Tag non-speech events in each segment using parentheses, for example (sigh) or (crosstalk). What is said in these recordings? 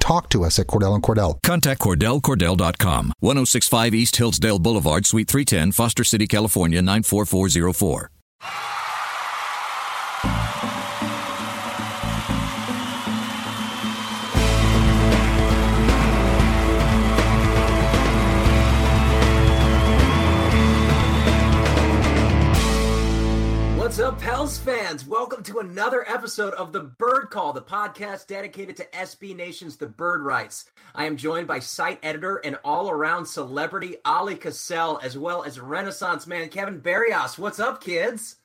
talk to us at Cordell and Cordell. Contact CordellCordell.com, 1065 East Hillsdale Boulevard, Suite 310, Foster City, California, 94404. Pels fans? Welcome to another episode of The Bird Call, the podcast dedicated to SB Nation's The Bird Writes. I am joined by site editor and all around celebrity Oleh Kosel, as well as Renaissance man Kevin Barrios. What's up, kids?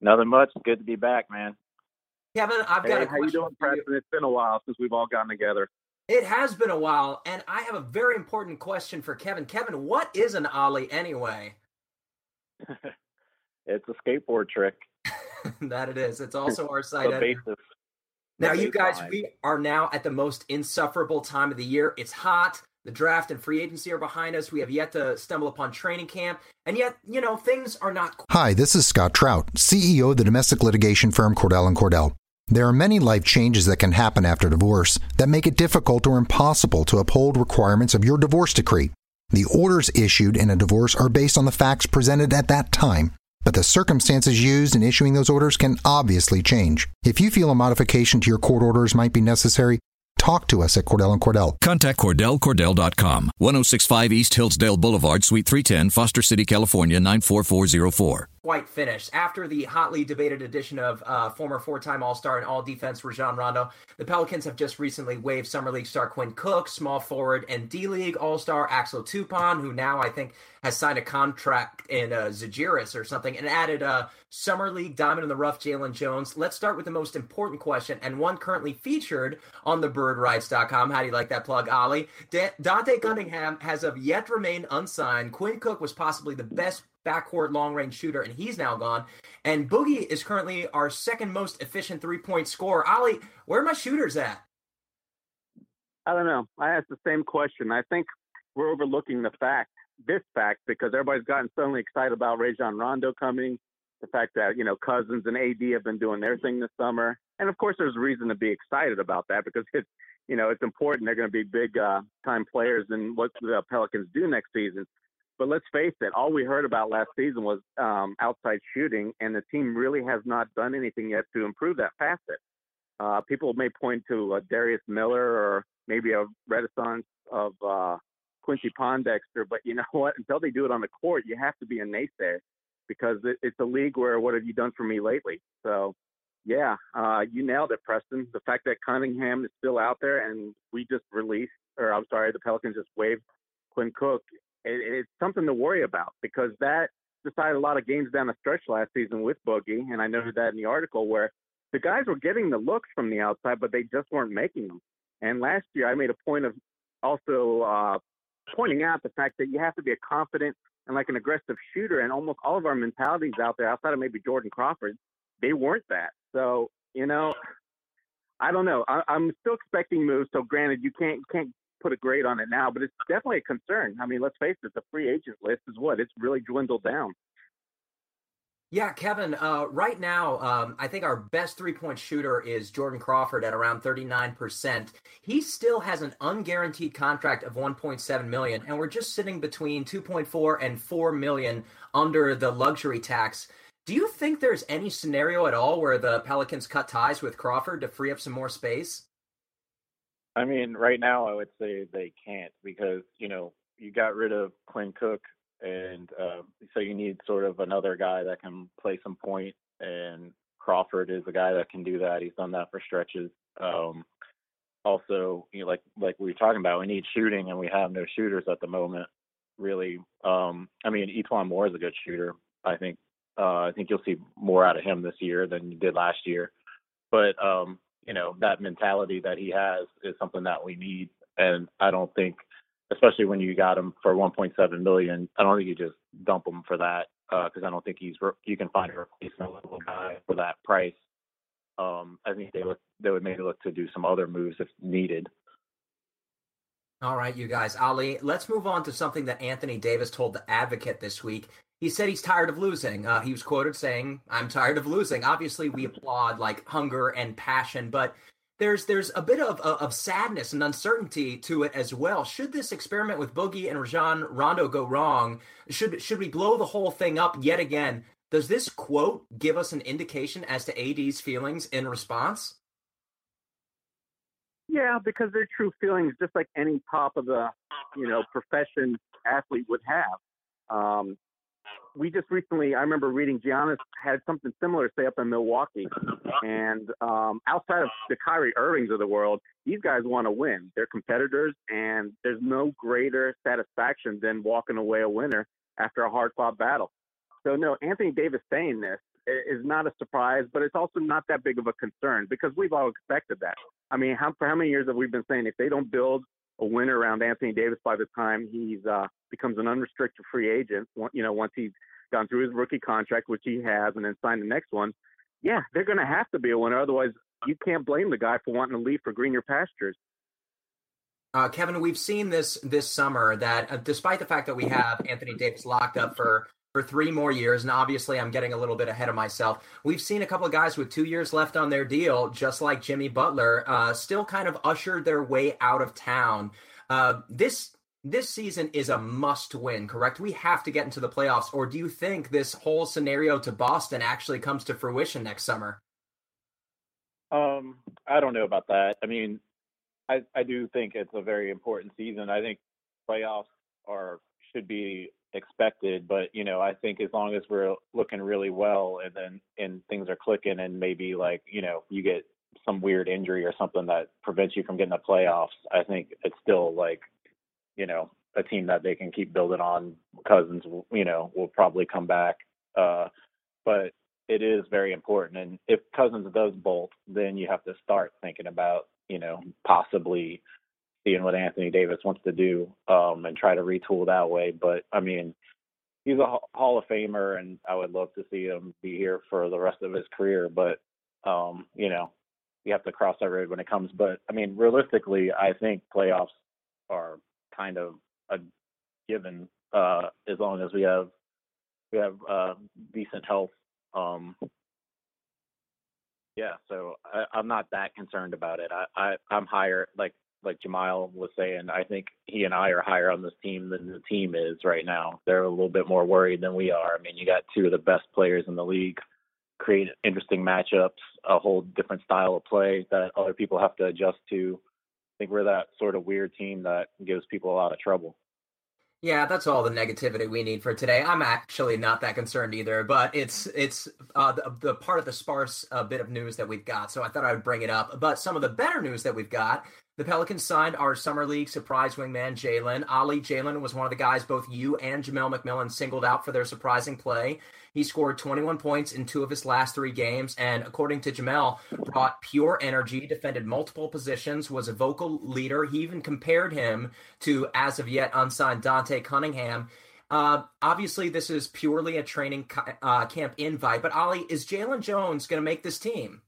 Nothing much. Good to be back, man. Kevin, I've got hey, a how you doing. Preston? It's been a while since we've all gotten together. It has been a while, and I have a very important question for Kevin. Kevin, what is an Ollie anyway? (laughs) It's a skateboard trick. (laughs) that it is. It's also our site The basis. Now, you guys, baseline. we are now at the most insufferable time of the year. It's hot. The draft and free agency are behind us. We have yet to stumble upon training camp. And yet, you know, things are not Hi, this is Scott Trout, CEO of the domestic litigation firm Cordell and Cordell. There are many life changes that can happen after divorce that make it difficult or impossible to uphold requirements of your divorce decree. The orders issued in a divorce are based on the facts presented at that time, but the circumstances used in issuing those orders can obviously change. If you feel a modification to your court orders might be necessary, talk to us at Cordell and Cordell. Contact CordellCordell.com, 1065 East Hillsdale Boulevard, Suite 310, Foster City, California, 94404. Quite finished. After the hotly debated addition of uh, former four-time All-Star and All-Defense Rajon Rondo, the Pelicans have just recently waived Summer League star Quinn Cook, small forward and D-League All-Star Axel Toupane, who now I think has signed a contract in uh, Zalgiris or something, and added uh, Summer League Diamond in the Rough Jalen Jones. Let's start with the most important question, and one currently featured on the birdwrites.com. How do you like that plug, Ollie? Da- Dante Cunningham has of yet remained unsigned. Quinn Cook was possibly the best backcourt long range shooter, and he's now gone. And Boogie is currently our second most efficient three point scorer. Ollie, where are my shooters at? I don't know. I asked the same question. I think we're overlooking the fact, this fact, because everybody's gotten suddenly excited about Rajon Rondo coming, the fact that, you know, Cousins and AD have been doing their thing this summer. And of course, there's reason to be excited about that because it's, you know, it's important. They're going to be big uh, time players in what the Pelicans do next season. But let's face it, all we heard about last season was um, outside shooting, and the team really has not done anything yet to improve that facet. Uh, people may point to uh, Darius Miller or maybe a renaissance of uh, Quincy Pondexter, but you (laughs) know what? Until they do it on the court, you have to be a naysayer because it, it's a league where what have you done for me lately? So, yeah, uh, you nailed it, Preston. The fact that Cunningham is still out there and we just released, or I'm sorry, the Pelicans just waived Quinn Cook. It, it's something to worry about because that decided a lot of games down the stretch last season with Boogie, and I noted that in the article where the guys were getting the looks from the outside, but they just weren't making them. And last year, I made a point of also uh, pointing out the fact that you have to be a confident and like an aggressive shooter. And almost all of our mentalities out there, outside of maybe Jordan Crawford, they weren't that. So you know, I don't know. I, I'm still expecting moves. So granted, you can't can't put a grade on it now, but it's definitely a concern. I mean, let's face it, the free agent list is what it's really dwindled down. Yeah, Kevin, uh, right now, um, I think our best three point shooter is Jordan Crawford at around 39%. He still has an unguaranteed contract of 1.7 million, and we're just sitting between 2.4 and 4 million under the luxury tax. Do you think there's any scenario at all where the Pelicans cut ties with Crawford to free up some more space? I mean, right now I would say they can't because you know you got rid of Quinn Cook, and uh, so you need sort of another guy that can play some point. And Crawford is a guy that can do that. He's done that for stretches. Um, also, you know, like like we were talking about, we need shooting, and we have no shooters at the moment. Really, um, I mean, E'Twaun Moore is a good shooter. I think uh, I think you'll see more out of him this year than you did last year. But um, you know that mentality that he has is something that we need and i don't think especially when you got him for 1.7 million i don't think you just dump him for that because uh, I don't think he's you can find a replacement guy for that price. Um, I think they look they would maybe look to do some other moves if needed. All right, you guys. Ali, let's move on to something that Anthony Davis told The Advocate this week. He said he's tired of losing. Uh, he was quoted saying, I'm tired of losing. Obviously, we applaud like hunger and passion, but there's there's a bit of, of sadness and uncertainty to it as well. Should this experiment with Boogie and Rajon Rondo go wrong, should should we blow the whole thing up yet again? Does this quote give us an indication as to AD's feelings in response? Yeah, because they're true feelings, just like any top of the, you know, profession athlete would have. Um, we just recently, I remember reading Giannis had something similar to say up in Milwaukee, and um, outside of the Kyrie Irvings of the world, these guys want to win. They're competitors, and there's no greater satisfaction than walking away a winner after a hard-fought battle. So no, Anthony Davis saying this is not a surprise, but it's also not that big of a concern because we've all expected that. I mean, how, for how many years have we been saying if they don't build a winner around Anthony Davis by the time he's uh, becomes an unrestricted free agent, you know, once he's gone through his rookie contract, which he has, and then signed the next one, yeah, they're going to have to be a winner. Otherwise, you can't blame the guy for wanting to leave for greener pastures. Uh, Kevin, we've seen this this summer that uh, despite the fact that we have Anthony Davis locked up for for three more years. And obviously, I'm getting a little bit ahead of myself. We've seen a couple of guys with two years left on their deal, just like Jimmy Butler, uh, still kind of ushered their way out of town. Uh, this this season is a must win, correct? We have to get into the playoffs. Or do you think this whole scenario to Boston actually comes to fruition next summer? Um, I don't know about that. I mean, I I do think it's a very important season. I think playoffs are should be expected. But you know, I think as long as we're looking really well, and then and things are clicking, and maybe like you know you get some weird injury or something that prevents you from getting the playoffs, I think it's still like you know a team that they can keep building on. Cousins, you know, will probably come back, uh, but it is very important. And if Cousins does bolt, then you have to start thinking about you know possibly seeing what Anthony Davis wants to do um, and try to retool that way. But I mean, he's a Hall of Famer, and I would love to see him be here for the rest of his career. But um, you know, you have to cross that road when it comes. But I mean, realistically, I think playoffs are kind of a given uh, as long as we have we have uh, decent health. Um, yeah, so I, I'm not that concerned about it. I, I I'm higher like like Jamal was saying, I think he and I are higher on this team than the team is right now. They're a little bit more worried than we are. I mean, you got two of the best players in the league, create interesting matchups, a whole different style of play that other people have to adjust to. I think we're that sort of weird team that gives people a lot of trouble. Yeah, that's all the negativity we need for today. I'm actually not that concerned either, but it's it's uh, the, the, part of the sparse uh, bit of news that we've got, so I thought I would bring it up. But some of the better news that we've got the Pelicans signed our summer league surprise wingman Jalen. Ali Jalen was one of the guys both you and Jamel McMillan singled out for their surprising play. He scored 21 points in two of his last three games, and according to Jamel, brought pure energy, defended multiple positions, was a vocal leader. He even compared him to, as of yet, unsigned Dante Cunningham. Uh, obviously, this is purely a training uh, camp invite, but Ali, is Jalen Jones going to make this team?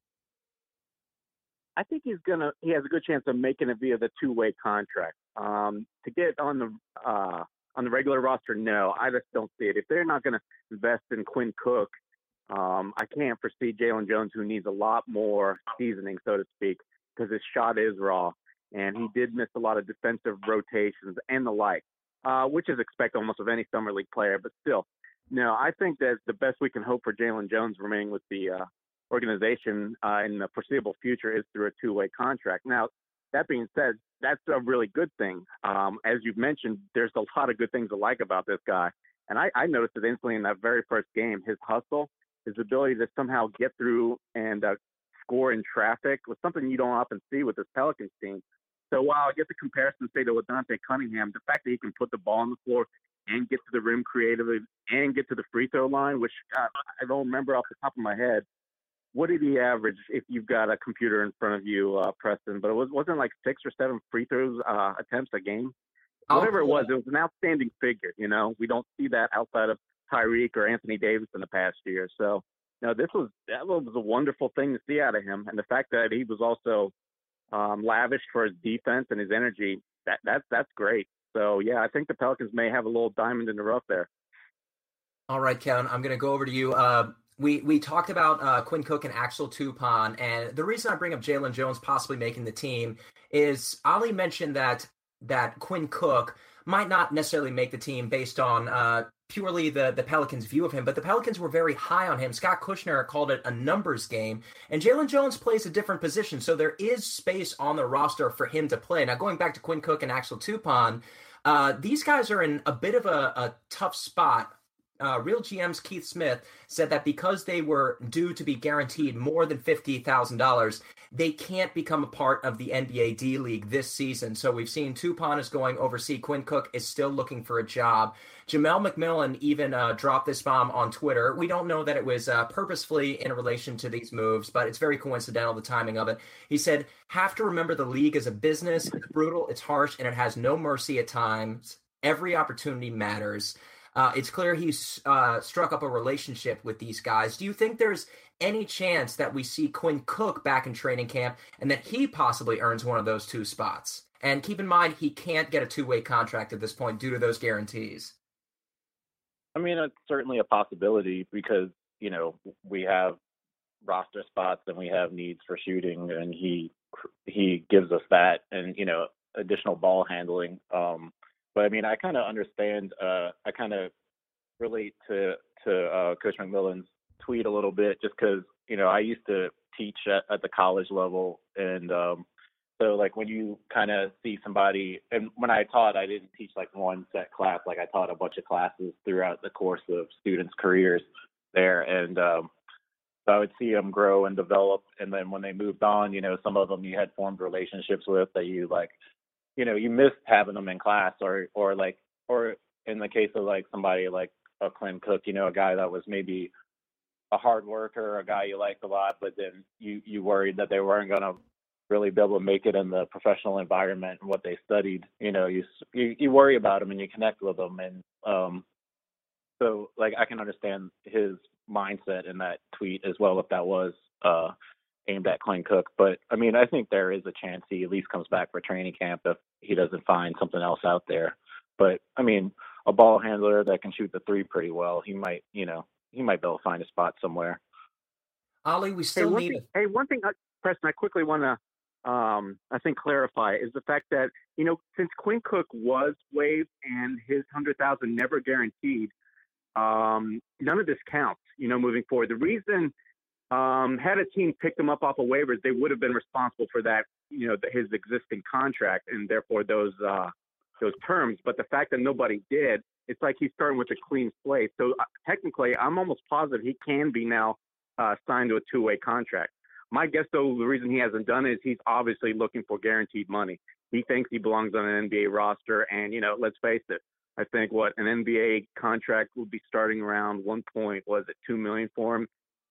I think he's gonna he has a good chance of making it via the two way contract. Um, to get on the uh, on the regular roster, no, I just don't see it. If they're not to invest in Quinn Cook, um, I can't foresee Jalen Jones, who needs a lot more seasoning, so to speak, because his shot is raw, and he did miss a lot of defensive rotations and the like, uh, which is expected almost of any summer league player. But still, no, I think that the best we can hope for Jalen Jones remaining with the uh, organization uh, in the foreseeable future is through a two-way contract. Now, that being said, that's a really good thing. Um, as you've mentioned, there's a lot of good things to like about this guy, and I, I noticed it instantly in that very first game. His hustle, his ability to somehow get through and uh, score in traffic was something you don't often see with this Pelicans team. So while I get the comparison, say, to Dante Cunningham, the fact that he can put the ball on the floor and get to the rim creatively and get to the free throw line, which uh, I don't remember off the top of my head, what did he average if you've got a computer in front of you, uh, Preston? But it was wasn't like six or seven free throws uh, attempts a game. Whatever it was, it was an outstanding figure. You know, we don't see that outside of Tyreke or Anthony Davis in the past year. So, no, this was that was a wonderful thing to see out of him, and the fact that he was also um, lavish for his defense and his energy. That that's that's great. So yeah, I think the Pelicans may have a little diamond in the rough there. All right, Kevin, I'm going to go over to you. Uh, we we talked about uh, Quinn Cook and Axel Toupane, and the reason I bring up Jalen Jones possibly making the team is Ali mentioned that that Quinn Cook might not necessarily make the team based on uh, purely the the Pelicans' view of him, but the Pelicans were very high on him. Scott Kushner called it a numbers game, and Jalen Jones plays a different position, so there is space on the roster for him to play. Now, going back to Quinn Cook and Axel Toupane, uh, these guys are in a bit of a, a tough spot uh, Real GM's Keith Smith said that because they were due to be guaranteed more than $50,000, they can't become a part of the NBA D League this season. So we've seen Toupane is going overseas. Quinn Cook is still looking for a job. Jamel McMillan even uh, dropped this bomb on Twitter. We don't know that it was uh, purposefully in relation to these moves, but it's very coincidental, the timing of it. He said, Have to remember the league is a business. It's brutal, it's harsh, and it has no mercy at times. Every opportunity matters. Uh, it's clear he's uh, struck up a relationship with these guys. Do you think there's any chance that we see Quinn Cook back in training camp and that he possibly earns one of those two spots? And keep in mind, he can't get a two way contract at this point due to those guarantees. I mean, it's certainly a possibility because, you know, we have roster spots and we have needs for shooting and he he gives us that and you know additional ball handling um but I mean, I kind of understand. Uh, I kind of relate to to uh, Coach McMillan's tweet a little bit, just because you know I used to teach at, at the college level, and um, so like when you kind of see somebody, and when I taught, I didn't teach like one set class. Like I taught a bunch of classes throughout the course of students' careers there, and um, so I would see them grow and develop. And then when they moved on, you know, some of them you had formed relationships with that you like you know you missed having them in class or or like or in the case of like somebody like a Quinn Cook, you know, a guy that was maybe a hard worker, a guy you liked a lot, but then you you worried that they weren't going to really be able to make it in the professional environment and what they studied. You know, you you, you worry about them and you connect with them, and um, so like I can understand his mindset in that tweet as well if that was uh aimed at Quinn Cook. But I mean, I think there is a chance he at least comes back for training camp if he doesn't find something else out there. But I mean, a ball handler that can shoot the three pretty well, he might, you know, he might be able to find a spot somewhere. Ali, we still hey, need. Thing, hey, one thing, uh, Preston, I quickly want to, um, I think, clarify is the fact that you know, since Quinn Cook was waived and his hundred thousand never guaranteed, um, none of this counts. You know, moving forward, the reason um, had a team picked him up off of waivers, they would have been responsible for that, you know, his existing contract and therefore those uh, those terms. But the fact that nobody did, it's like he's starting with a clean slate. So uh, technically, I'm almost positive he can be now uh, signed to a two-way contract. My guess, though, the reason he hasn't done it is he's obviously looking for guaranteed money. He thinks he belongs on an NBA roster, and you know, let's face it. I think what an NBA contract would be starting around one point was it two million for him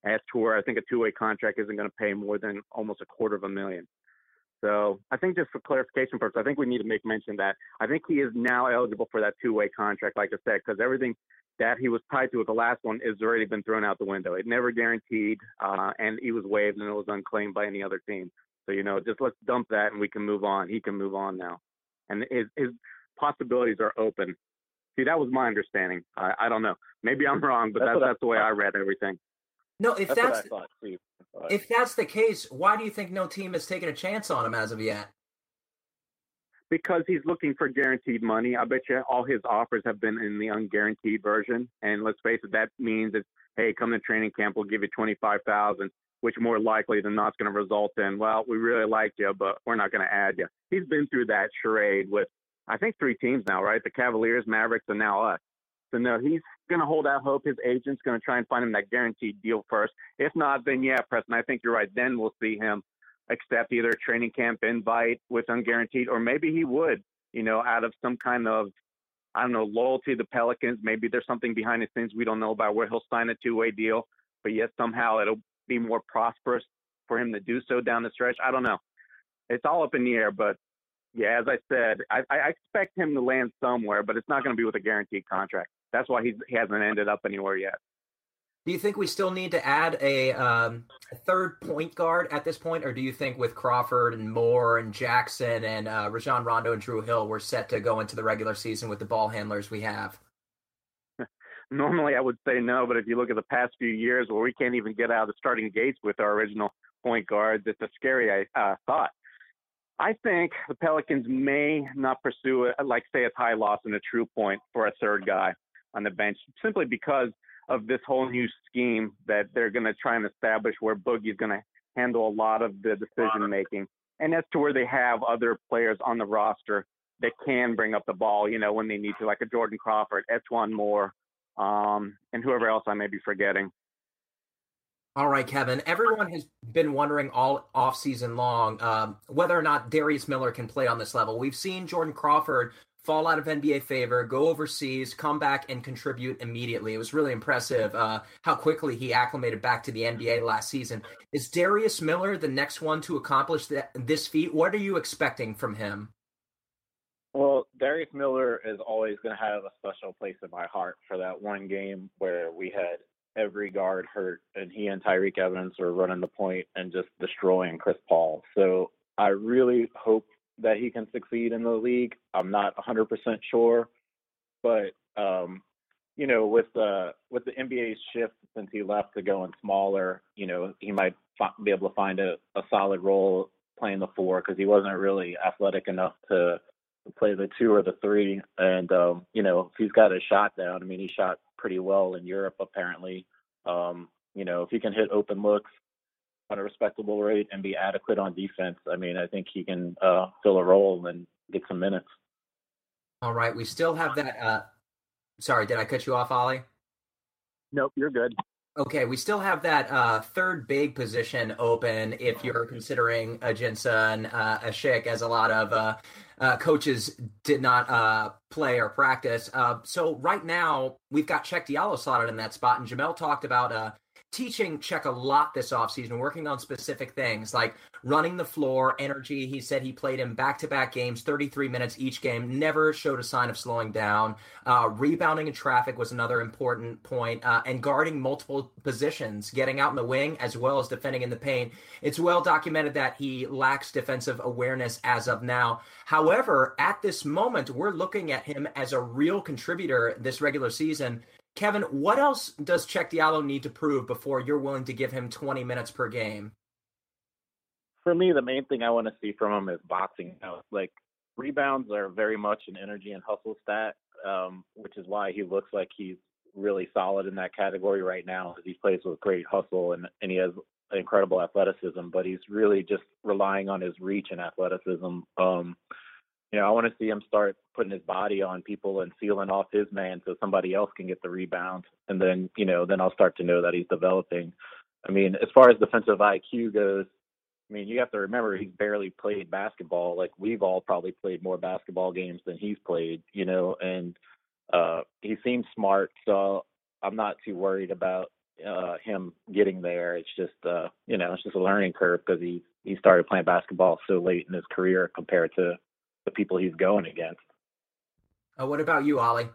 as to where I think a two-way contract isn't going to pay more than almost a quarter of a million. So I think just for clarification purposes, I think we need to make mention that I think he is now eligible for that two-way contract, like I said, because everything that he was tied to with the last one has already been thrown out the window. It never guaranteed, uh, and he was waived and it was unclaimed by any other team. So you know, just let's dump that and we can move on. He can move on now, and his his possibilities are open. See, that was my understanding. I, I don't know. Maybe I'm wrong, but that's that's, that's the way I read everything. No, if that's, that's thought, if that's the case, why do you think no team has taken a chance on him as of yet? Because he's looking for guaranteed money. I bet you all his offers have been in the unguaranteed version. And let's face it, that means it's hey, come to training camp, we'll give you twenty five thousand, which more likely than not is going to result in, well, we really like you, but we're not going to add you. He's been through that charade with I think three teams now, right? The Cavaliers, Mavericks, and now us. So no, he's going to hold out hope. His agent's going to try and find him that guaranteed deal first. If not, then yeah, Preston, I think you're right. Then we'll see him accept either a training camp invite with unguaranteed, or maybe he would, you know, out of some kind of, I don't know, loyalty to the Pelicans. Maybe there's something behind the scenes we don't know about where he'll sign a two-way deal, but yet somehow it'll be more prosperous for him to do so down the stretch. I don't know. It's all up in the air, but yeah, as I said, I, I expect him to land somewhere, but it's not going to be with a guaranteed contract. That's why he's, he hasn't ended up anywhere yet. Do you think we still need to add a, um, a, third point guard at this point, or do you think with Crawford and Moore and Jackson and uh, Rajon Rondo and Drew Hill, we're set to go into the regular season with the ball handlers we have? (laughs) Normally, I would say no, but if you look at the past few years where we can't even get out of the starting gates with our original point guards, it's a scary uh, thought. I think the Pelicans may not pursue it, like say a Ty Lawson, a true point for a third guy on the bench, simply because of this whole new scheme that they're going to try and establish where Boogie's going to handle a lot of the decision making. And as to where they have other players on the roster that can bring up the ball, you know, when they need to, like a Jordan Crawford, E'Twaun Moore, um, and whoever else I may be forgetting. All right, Kevin. Everyone has been wondering all off season long um, whether or not Darius Miller can play on this level. We've seen Jordan Crawford fall out of NBA favor, go overseas, come back and contribute immediately. It was really impressive uh, how quickly he acclimated back to the NBA last season. Is Darius Miller the next one to accomplish this feat? What are you expecting from him? Well, Darius Miller is always going to have a special place in my heart for that one game where we had every guard hurt and he and Tyreke Evans were running the point and just destroying Chris Paul. So I really hope that he can succeed in the league. I'm not 100% sure, but um, you know, with the with the NBA's shift since he left to going smaller, you know, he might be able to find a, a solid role playing the four because he wasn't really athletic enough to, to play the two or the three. And um, you know, if he's got a shot down, I mean, he shot pretty well in Europe apparently. Um, you know, if he can hit open looks, on a respectable rate and be adequate on defense, I mean, I think he can uh, fill a role and get some minutes. All right, we still have that. Uh, sorry, did I cut you off, Ollie? Nope, you're good. Okay, we still have that uh, third big position open if you're considering Ajinça and uh, Asik, as a lot of uh, uh, coaches did not uh, play or practice. Uh, so right now, we've got Cheick Diallo slotted in that spot, and Jamel talked about uh, teaching Cheick a lot this offseason, working on specific things like running the floor, energy. He said he played in back to back games, 33 minutes each game, never showed a sign of slowing down. Uh, rebounding in traffic was another important point, uh, and guarding multiple positions, getting out in the wing as well as defending in the paint. It's well documented that he lacks defensive awareness as of now. However, at this moment, we're looking at him as a real contributor this regular season. Kevin, what else does Cheick Diallo need to prove before you're willing to give him 20 minutes per game? For me, the main thing I want to see from him is boxing out. Like rebounds are very much an energy and hustle stat, um, which is why he looks like he's really solid in that category right now because he plays with great hustle and, and he has incredible athleticism, but he's really just relying on his reach and athleticism. Um, you know, I want to see him start putting his body on people and sealing off his man so somebody else can get the rebound. And then, you know, then I'll start to know that he's developing. I mean, as far as defensive IQ goes, I mean, you have to remember he's barely played basketball. Like we've all probably played more basketball games than he's played, you know, and uh he seems smart, so I'm not too worried about uh him getting there. It's just uh, you know, it's just a learning curve because he he started playing basketball so late in his career compared to the people he's going against. Uh, what about you, Ollie?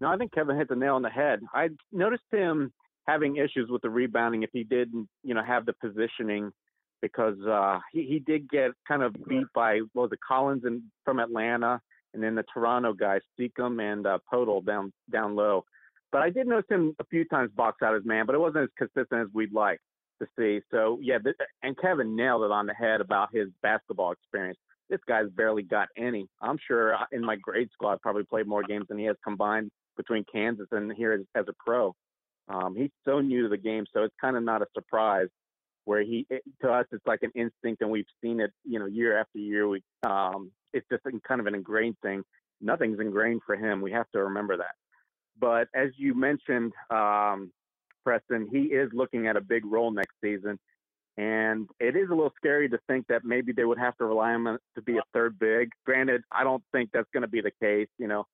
No, I think Kevin hit the nail on the head. I noticed him having issues with the rebounding if he didn't, you know, have the positioning because uh, he he did get kind of beat by what was it Collins and from Atlanta, and then the Toronto guys Siakam and uh, Poeltl down down low. But I did notice him a few times box out his man, but it wasn't as consistent as we'd like to see. So yeah, th- and Kevin nailed it on the head about his basketball experience this guy's barely got any. I'm sure uh, in my grade school, I probably played more games than he has combined between Kansas and here as, as a pro. Um, he's so new to the game, so it's kind of not a surprise. Where he, it, to us, it's like an instinct, and we've seen it, you know, year after year. We, um, it's just kind of an ingrained thing. Nothing's ingrained for him. We have to remember that. But as you mentioned, um, Preston, he is looking at a big role next season. And it is a little scary to think that maybe they would have to rely on him to be a third big. Granted, I don't think that's going to be the case. You know,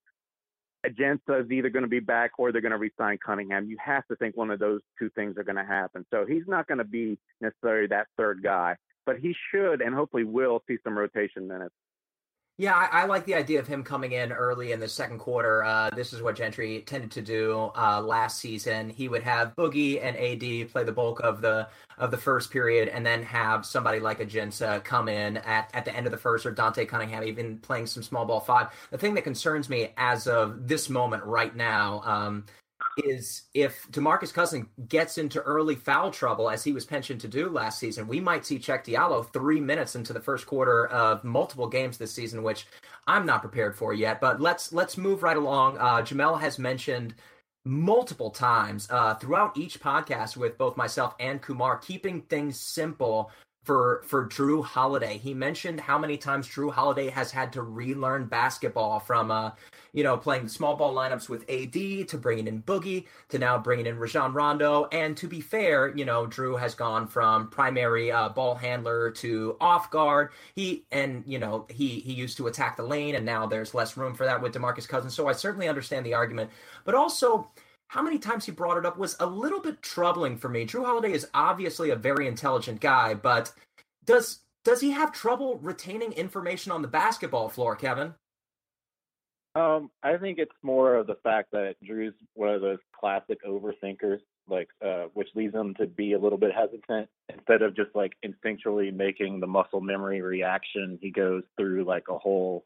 Ajinça is either going to be back or they're going to resign Cunningham. You have to think one of those two things are going to happen. So he's not going to be necessarily that third guy, but he should and hopefully will see some rotation minutes. Yeah, I, I, like the idea of him coming in early in the second quarter. Uh, this is what Gentry tended to do uh, last season. He would have Boogie and AD play the bulk of the of the first period, and then have somebody like Ajinça come in at, at the end of the first, or Dante Cunningham even playing some small ball five. The thing that concerns me as of this moment right now, um, is if Demarcus Cousins gets into early foul trouble, as he was pensioned to do last season, we might see Cheick Diallo three minutes into the first quarter of multiple games this season, which I'm not prepared for yet. But let's let's move right along. Uh, Jamel has mentioned multiple times uh, throughout each podcast with both myself and Kumar, keeping things simple for for Jrue Holiday. He mentioned how many times Jrue Holiday has had to relearn basketball from uh, you know, playing small ball lineups with AD to bringing in Boogie to now bringing in Rajon Rondo. And to be fair, you know, Jrue has gone from primary uh, ball handler to off guard. He and you know he he used to attack the lane, and now there's less room for that with Demarcus Cousins. So I certainly understand the argument, but also how many times he brought it up was a little bit troubling for me. Jrue Holiday is obviously a very intelligent guy, but does does he have trouble retaining information on the basketball floor, Kevin? Um, I think it's more of the fact that Jrue's one of those classic overthinkers, like uh, which leads him to be a little bit hesitant. Instead of just like instinctually making the muscle memory reaction, he goes through like a whole.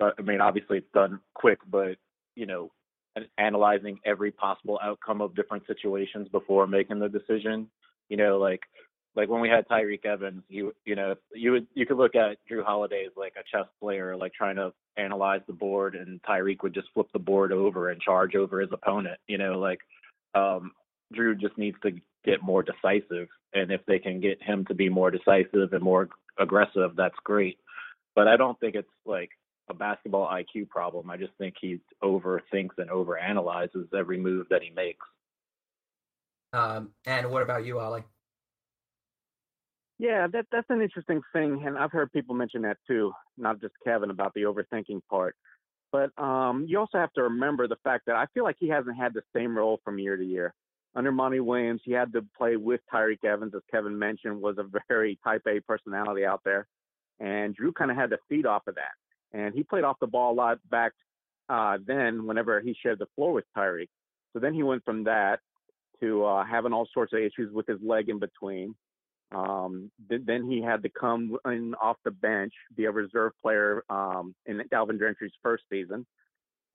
Uh, I mean, obviously it's done quick, but you know, analyzing every possible outcome of different situations before making the decision. You know, like like when we had Tyreke Evans, you you know you would you could look at Jrue Holiday as like a chess player, like trying to analyze the board, and Tyreke would just flip the board over and charge over his opponent. You know, like um, Jrue just needs to get more decisive, and if they can get him to be more decisive and more aggressive, that's great. But I don't think it's like a basketball IQ problem. I just think he overthinks and overanalyzes every move that he makes. Um, and what about you, Ollie? Yeah, that that's an interesting thing, and I've heard people mention that too, not just Kevin about the overthinking part. But um, you also have to remember the fact that I feel like he hasn't had the same role from year to year. Under Monty Williams, he had to play with Tyreke Evans, as Kevin mentioned, was a (laughs) very type A personality out there, and Jrue kind of had to feed off of that. And he played off the ball a lot back uh, then, whenever he shared the floor with Tyreke. So then he went from that to uh, having all sorts of issues with his leg in between um, th- then he had to come in off the bench, be a reserve player um, in Alvin Gentry's first season.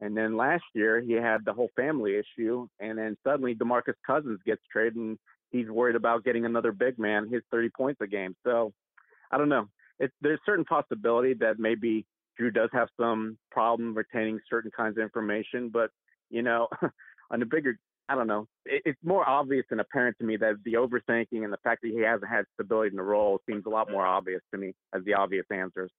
And then last year he had the whole family issue, and then suddenly Demarcus Cousins gets traded, and he's worried about getting another big man, his 30 points a game. So I don't know. It's, there's certain possibility that maybe Jrue does have some problem retaining certain kinds of information, but you know, (laughs) on the bigger I don't know. It, it's more obvious and apparent to me that the overthinking and the fact that he hasn't had stability in the role seems a lot more obvious to me as the obvious answers.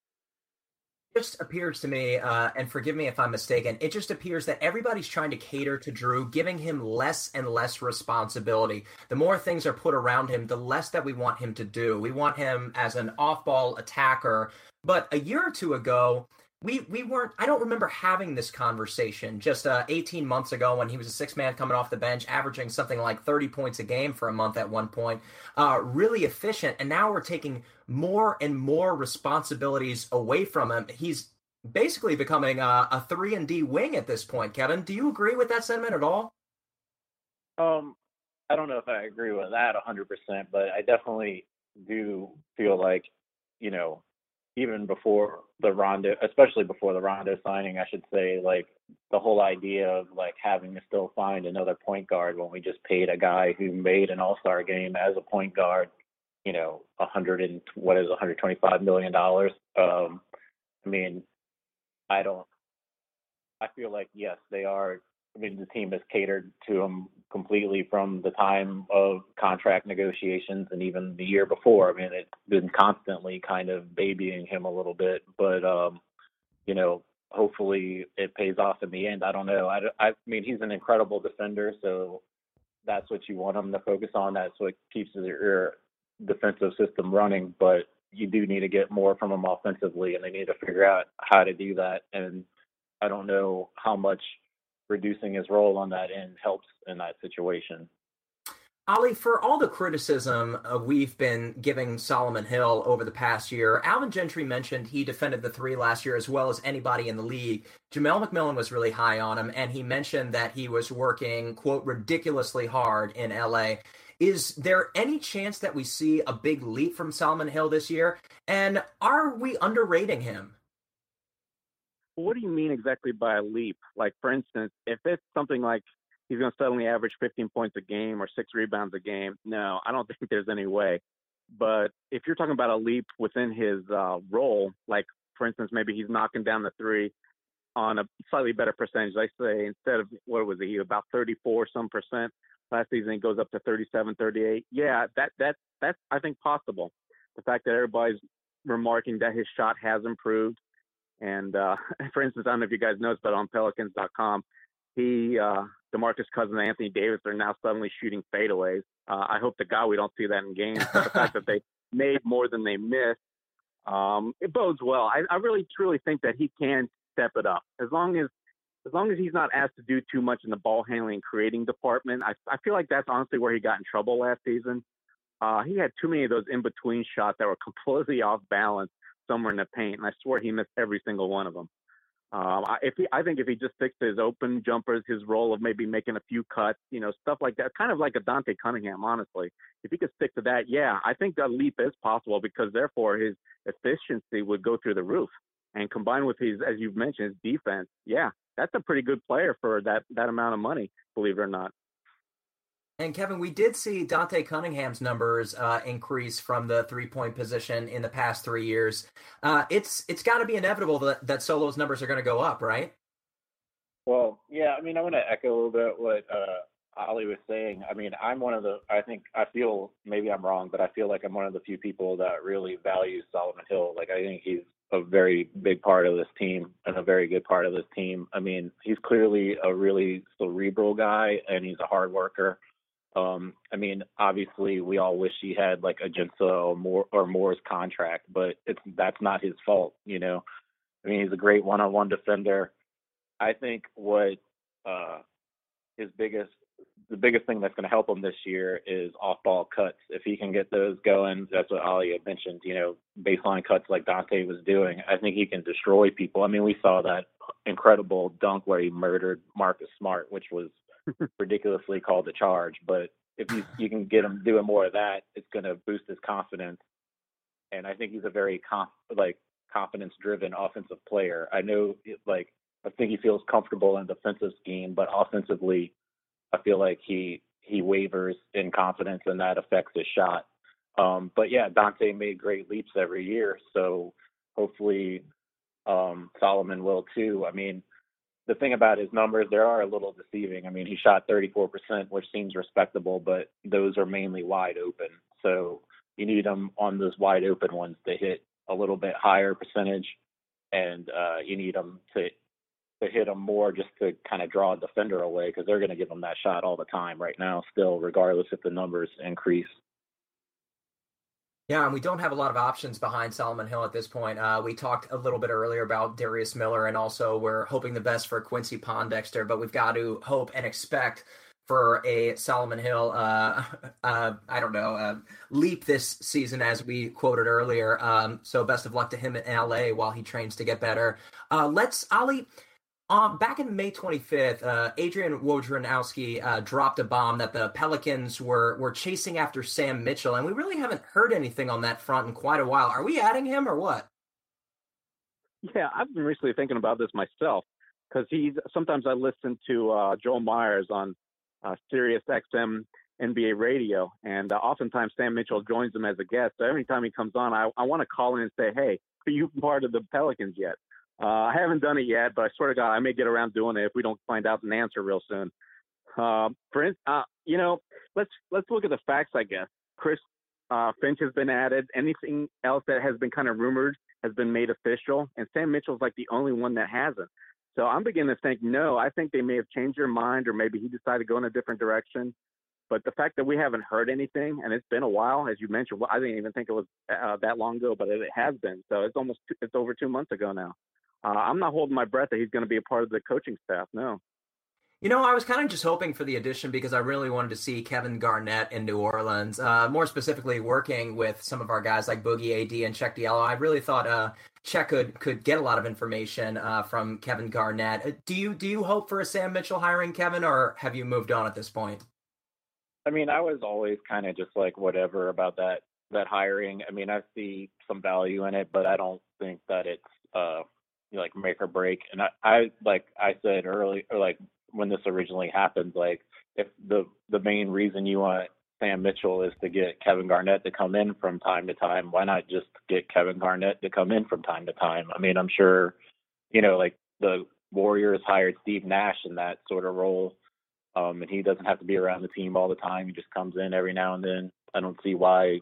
It just appears to me, uh, and forgive me if I'm mistaken, it just appears that everybody's trying to cater to Jrue, giving him less and less responsibility. The more things are put around him, the less that we want him to do. We want him as an off ball attacker. But a year or two ago, we we weren't i don't remember having this conversation just uh, 18 months ago when he was a six man coming off the bench averaging something like 30 points a game for a month at one point uh, really efficient. And now we're taking more and more responsibilities away from him. He's basically becoming a, a 3 and d wing at this point. Kevin do you agree with that sentiment at all? Um i don't know if i agree with that 100% but i definitely do feel like you know even before the Rondo, especially before the Rondo signing, I should say, like the whole idea of like having to still find another point guard when we just paid a guy who made an All Star game as a point guard, you know, a hundred and what is 125 million dollars. Um, I mean, I don't. I feel like yes, they are I mean, the team has catered to him completely from the time of contract negotiations and even the year before. I mean, it's been constantly kind of babying him a little bit, but um, you know, hopefully it pays off in the end. I don't know. I, I mean, he's an incredible defender, so that's what you want him to focus on. That's what keeps your defensive system running, but you do need to get more from him offensively, and they need to figure out how to do that. And I don't know how much reducing his role on that end helps in that situation. Ali, for all the criticism uh, we've been giving Solomon Hill over the past year, Alvin Gentry mentioned he defended the three last year as well as anybody in the league. Jamel McMillan was really high on him, and he mentioned that he was working, quote, ridiculously hard in LA. Is there any chance that we see a big leap from Solomon Hill this year? And are we underrating him? What do you mean exactly by a leap? Like, for instance, if it's something like he's going to suddenly average 15 points a game or six rebounds a game. No, I don't (laughs) think there's any way. But if you're talking about a leap within his uh, role, like for instance, maybe he's knocking down the three on a slightly better percentage. I say instead of what was it, he about 34 some percent last season, it goes up to 37, 38. Yeah, that that that's I think possible. The fact that everybody's remarking that his shot has improved. And uh, (laughs) for instance, I don't know if you guys noticed, but on Pelicans.com, he uh, DeMarcus Cousins and Anthony Davis are now suddenly shooting fadeaways. Uh, I hope to God we don't see that in games. But the fact that they (laughs) made more than they missed, um, it bodes well. I, I really truly think that he can step it up as long as as long as he's not asked to do too much in the ball handling and creating department. I, I feel like that's honestly where he got in trouble last season. Uh, he had too many of those in between shots that were (laughs) completely off balance somewhere in the paint, and I swear he missed every single one of them. Um, if he, I think if he just sticks to his open jumpers, his role of maybe making a few cuts, you know, stuff like that, kind of like a Dante Cunningham, honestly. If he could stick to that, yeah, I think that leap is possible because therefore his efficiency would go through the roof. And combined with his, as you've mentioned, his defense, yeah, that's a pretty good player for that that amount of money, believe it or not. And Kevin, we did see Dante Cunningham's numbers uh, increase from the three point position in the past three years. Uh, it's it's got to be inevitable that, that Solo's numbers are going to go up, right? Well, yeah. I mean, I want to echo a little bit what uh, Ali was saying. I mean, I'm one of the. I think I feel maybe I'm wrong, but I feel like I'm one of the few people that really values Solomon Hill. Like I think he's a very big part of this team and a very good part of this team. I mean, he's clearly a really cerebral guy and he's a hard worker. Um, I mean, obviously, we all wish he had like Ajinça or more or Moore's contract, but it's that's not his fault, you know. I mean, he's a great one-on-one defender. I think what uh, his biggest the biggest thing that's going to help him this year is off-ball cuts. If he can get those going, that's what Ali had mentioned. You know, baseline cuts like Dante was doing. I think he can destroy people. I mean, we saw that incredible dunk where he murdered Marcus Smart, which was (laughs) ridiculously called a charge. But if you you can get him doing more of that, it's going to boost his confidence. And I think he's a very conf- like confidence driven offensive player. I know like I think he feels comfortable in defensive scheme, but offensively, I feel like he he wavers in confidence, and that affects his shot. Um, but yeah, Dante made great leaps every year, so hopefully um, Solomon will too. I mean, the thing about his numbers, they are a little deceiving. I mean, he shot 34%, which seems respectable, but those are mainly wide open. So you need them on those wide open ones to hit a little bit higher percentage, and uh, you need them to to hit them more just to kind of draw a defender away because they're going to give them that shot all the time right now, still, regardless if the numbers increase. Yeah, and we don't have a lot of options behind Solomon Hill at this point. Uh, we talked a little bit earlier about Darius Miller, and also we're hoping the best for Quincy Pondexter, but we've got to hope and expect for a Solomon Hill, uh, (laughs) uh, I don't know, uh, leap this season, as we quoted earlier. Um, so best of luck to him in LA while he trains to get better. Uh, let's, Ali, um, back in May 25th, uh, Adrian Wojnarowski uh, dropped a bomb that the Pelicans were were chasing after Sam Mitchell, and we really haven't heard anything on that front in quite a while. Are we adding him or what? Yeah, I've been recently thinking about this myself because he's sometimes I listen to uh, Joel Meyers on uh, Sirius XM NBA radio, and uh, oftentimes Sam Mitchell joins him as a guest. So every time he comes on, I, I want to call in and say, "Hey, are you part of the Pelicans yet?" Uh, I haven't done it yet, but I swear to God, I may get around doing it if we don't find out an answer real soon. Uh, for uh, you know, let's let's look at the facts. I guess Chris uh, Finch has been added. Anything else that has been kind of rumored has been made official, and Sam Mitchell's like the only one that hasn't. So I'm beginning to think, no, I think they may have changed their mind, or maybe he decided to go in a different direction. But the fact that we haven't heard anything, and it's been a while, as you mentioned, well, I didn't even think it was uh, that long ago, but it has been. So it's almost it's over two months ago now uh, I'm not holding my breath that he's going to be a part of the coaching staff. No. You know, I was kind of just hoping for the addition because I really wanted to see Kevin Garnett in New Orleans. Uh, more specifically, working with some of our guys like Boogie AD and Cheick Diallo. I really thought uh, Cheick could could get a lot of information uh, from Kevin Garnett. Uh, do you do you hope for a Sam Mitchell hiring Kevin, or have you moved on at this point? I mean, I was always kind of just like whatever about that that hiring. I mean, I see some value in it, but I don't think that it's uh like make or break. And I, I like I said early, or like when this originally happened, like if the the main reason you want Sam Mitchell is to get Kevin Garnett to come in from time to time, why not just get Kevin Garnett to come in from time to time? I mean, I'm sure, you know, like the Warriors hired Steve Nash in that sort of role. Um, and he doesn't have to be around the team all the time. He just comes in every now and then. I don't see why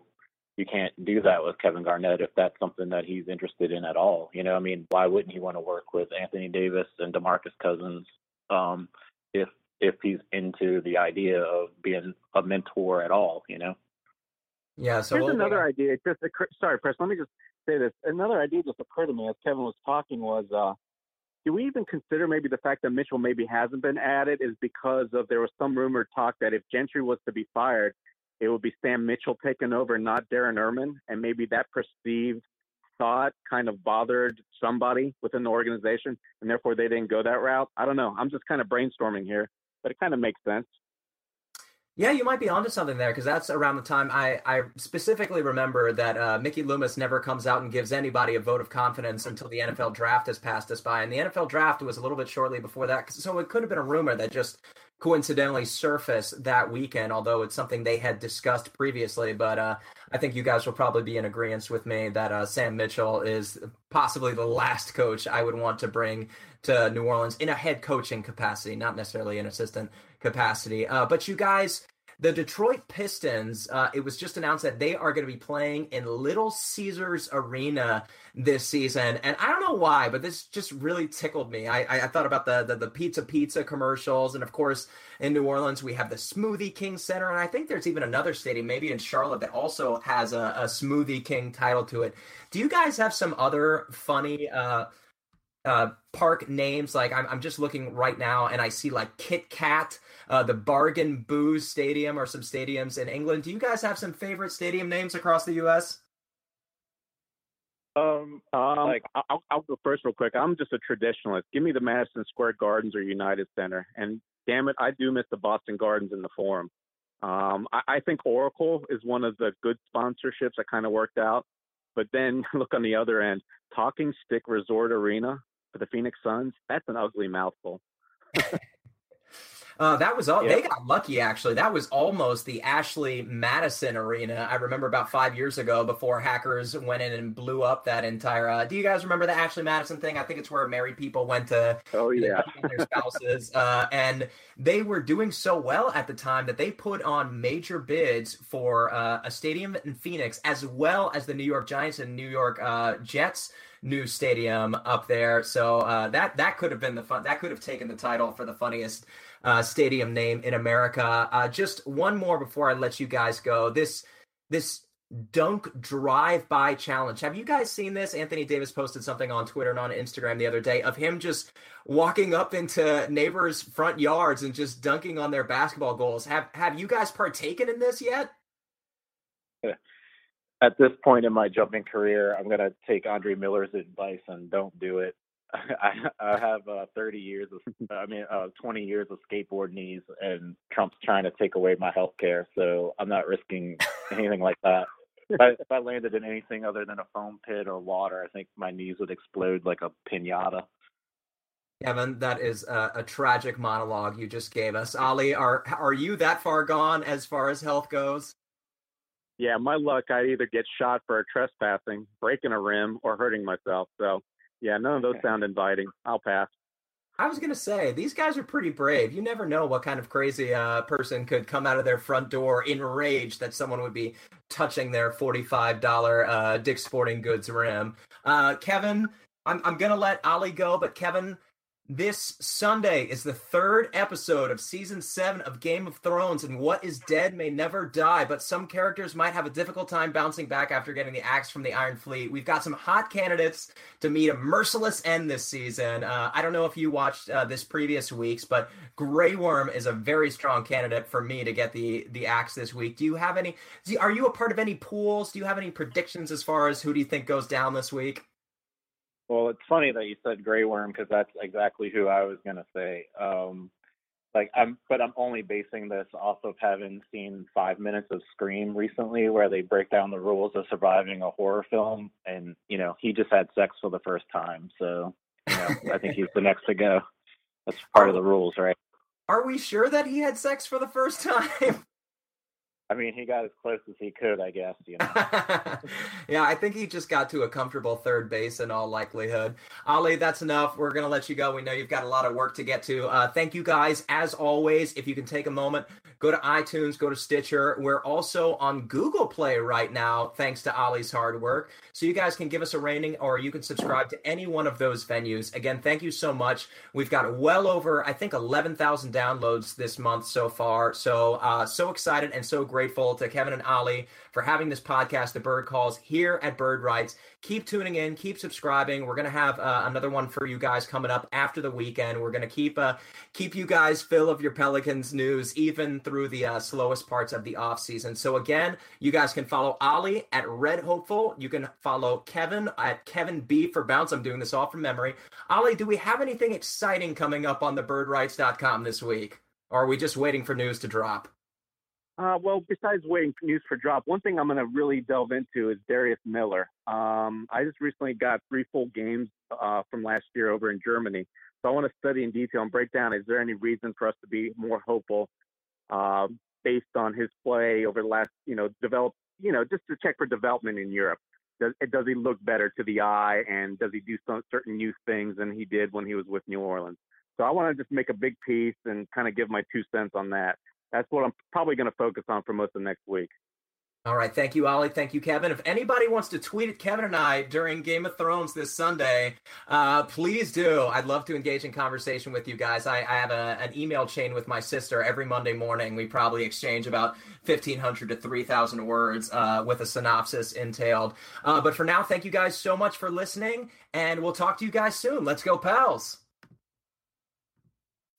you can't do that with Kevin Garnett if that's something that he's interested in at all. You know, I mean, why wouldn't he want to work with Anthony Davis and DeMarcus Cousins um, if if he's into the idea of being a mentor at all? You know. Yeah. So here's another idea. Just sorry, Chris. Let me just say this. Another idea just occurred to me as Kevin was talking was. uh do we even consider maybe the fact that Mitchell maybe hasn't been added is because of there was some rumored talk that if Gentry was to be fired, it would be Sam Mitchell taking over, not Darren Erman, and maybe that perceived thought kind of bothered somebody within the organization, and therefore they didn't go that route. I don't know. I'm just kind of brainstorming here, but it kind of makes sense. Yeah, you might be onto something there because that's around the time I, I specifically remember that uh, Mickey Loomis never comes out and gives anybody a vote of confidence until the NFL draft has passed us by. And the NFL draft was a little bit shortly before that. So it could have been a rumor that just coincidentally surfaced that weekend, although it's something they had discussed previously. But uh, I think you guys will probably be in agreement with me that uh, Sam Mitchell is possibly the last coach I would want to bring to New Orleans in a head coaching capacity, not necessarily an assistant capacity. Uh, but you guys, the Detroit Pistons, uh, it was just announced that they are going to be playing in Little Caesars Arena this season, and I don't know why, but this just really tickled me. I, I thought about the, the, the pizza pizza commercials, and of course, in New Orleans we have the Smoothie King Center, and I think there's even another stadium, maybe in Charlotte, that also has a, a Smoothie King title to it. Do you guys have some other funny? Uh, uh, park names. Like I'm, I'm just looking right now, and I see like Kit Kat, uh, the Bargain Booze Stadium, or some stadiums in England. Do you guys have some favorite stadium names across the U.S.? Um, um like I'll, I'll go first real quick. I'm just a traditionalist. Give me the Madison Square Gardens or United Center, and damn it, I do miss the Boston Gardens in the Forum. Um, I, I think Oracle is one of the good sponsorships that kind of worked out. But then (laughs) look on the other end, Talking Stick Resort Arena for the Phoenix Suns, that's an ugly mouthful. Uh, that was all. Yeah. They got lucky, actually. That was almost the Ashley Madison Arena. I remember about five years ago before hackers went in and blew up that entire. Uh, do you guys remember the Ashley Madison thing? I think it's where married people went to. Oh yeah. Their spouses, uh, and they were doing so well at the time that they put on major bids for uh, a stadium in Phoenix, as well as the New York Giants and New York uh, Jets new stadium up there. So uh, that that could have been the fun. That could have taken the title for the funniest uh, stadium name in America. Uh, just one more before I let you guys go. This this dunk drive by challenge. Have you guys seen this? Anthony Davis posted something on Twitter and on Instagram the other day of him just walking up into neighbors' front yards and just dunking on their basketball goals. Have have you guys partaken in this yet? At this point in my jumping career, I'm gonna take Andre Miller's advice and don't do it. (laughs) I, I have uh, 30 years of, I mean, uh, 20 years of skateboard knees, and Trump's trying to take away my health care, so I'm not risking anything like that. If I, if I landed in anything other than a foam pit or water, I think my knees would explode like a pinata. Kevin, that is a, a, tragic monologue you just gave us. Oleh, are are you that far gone as far as health goes? Yeah, my luck, I'd either get shot for trespassing, breaking a rim, or hurting myself. So yeah, none of those sound inviting. I'll pass. I was gonna say these guys are pretty brave. You never know what kind of crazy uh, person could come out of their front door enraged that someone would be touching their forty-five dollar uh, Dick's Sporting Goods rim. Uh, Kevin, I'm I'm gonna let Oleh go, but Kevin, This Sunday is the third episode of season seven of Game of Thrones, and what is dead may never die, but some characters might have a difficult time bouncing back after getting the axe from the Iron Fleet. We've got some hot candidates to meet a merciless end this season. Uh, I don't know if you watched uh, this previous weeks, but Grey Worm is a very strong candidate for me to get the the axe this week. Do you have any? Are you a part of any pools? Do you have any predictions as far as who do you think goes down this week? Well, it's funny that you said Grey Worm because that's exactly who I was gonna say. Um, like I'm, but I'm only basing this off of having seen five minutes of Scream recently, where they break down the rules of surviving a horror film, and you know he just had sex for the first time, so you know I think he's the next to go. That's part of the rules, right? Are we sure that he had sex for the first (laughs) time? I mean, he got as close as he could, I guess. You know. (laughs) yeah, I think he just got to a comfortable third base in all likelihood. Oleh, that's enough. We're gonna let you go. We know you've got a lot of work to get to. Uh, thank you guys, as always. If you can take a moment, go to iTunes, go to Stitcher. We're also on Google Play right now, thanks to Oleh's hard work. So you guys can give us a rating, or you can subscribe to any one of those venues. Again, thank you so much. We've got well over, I think, eleven thousand downloads this month so far. So uh, so excited and so grateful to Kevin and Oleh for having this podcast, The Bird Calls, here at Bird Writes. Keep tuning in, keep subscribing. We're gonna have uh, another one for you guys coming up after the weekend. We're gonna keep uh, keep you guys full of your Pelicans news, even through the uh, slowest parts of the off season. So again, you guys can follow Oleh at Red Hopeful. You can follow Kevin at Kevin B for Bounce. I'm doing this all from memory. Ali, do we have anything exciting coming up on the birdwrites.com this week? Or are we just waiting for news to drop? Uh, well, besides waiting news for drop, one thing I'm going to really delve into is Darius Miller. Um, I just recently got three full games uh, from last year over in Germany, so I want to study in detail and break down: is there any reason for us to be more hopeful uh, based on his play over the last, you know, develop, you know, just to check for development in Europe? Does, does he look better to the eye, and does he do some certain new things than he did when he was with New Orleans? So I want to just make a big piece and kind of give my two cents on that that's what I'm probably going to focus on for most of next week. All right. Thank you, Oleh. Thank you, Kevin. If anybody wants to tweet at Kevin and I during Game of Thrones this Sunday, uh, please do. I'd love to engage in conversation with you guys. I, I have a, an email chain with my sister every Monday morning. We probably exchange about 1,500 to 3,000 words uh, with a synopsis entailed. Uh, but for now, thank you guys so much for listening, and we'll talk to you guys soon. Let's go, pals.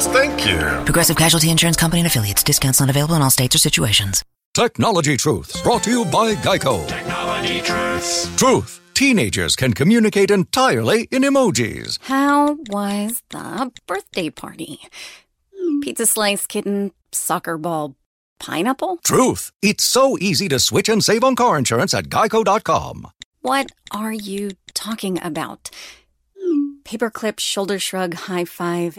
Thank you. Progressive Casualty Insurance Company and affiliates. Discounts not available in all states or situations. Technology Truths. brought to you by Geico. Technology Truth. Truth. Teenagers can communicate entirely in emojis. How was the birthday party? Pizza slice, kitten, soccer ball, pineapple? Truth. It's so easy to switch and save on car insurance at geico.com. What are you talking about? Paperclip, shoulder shrug, high five,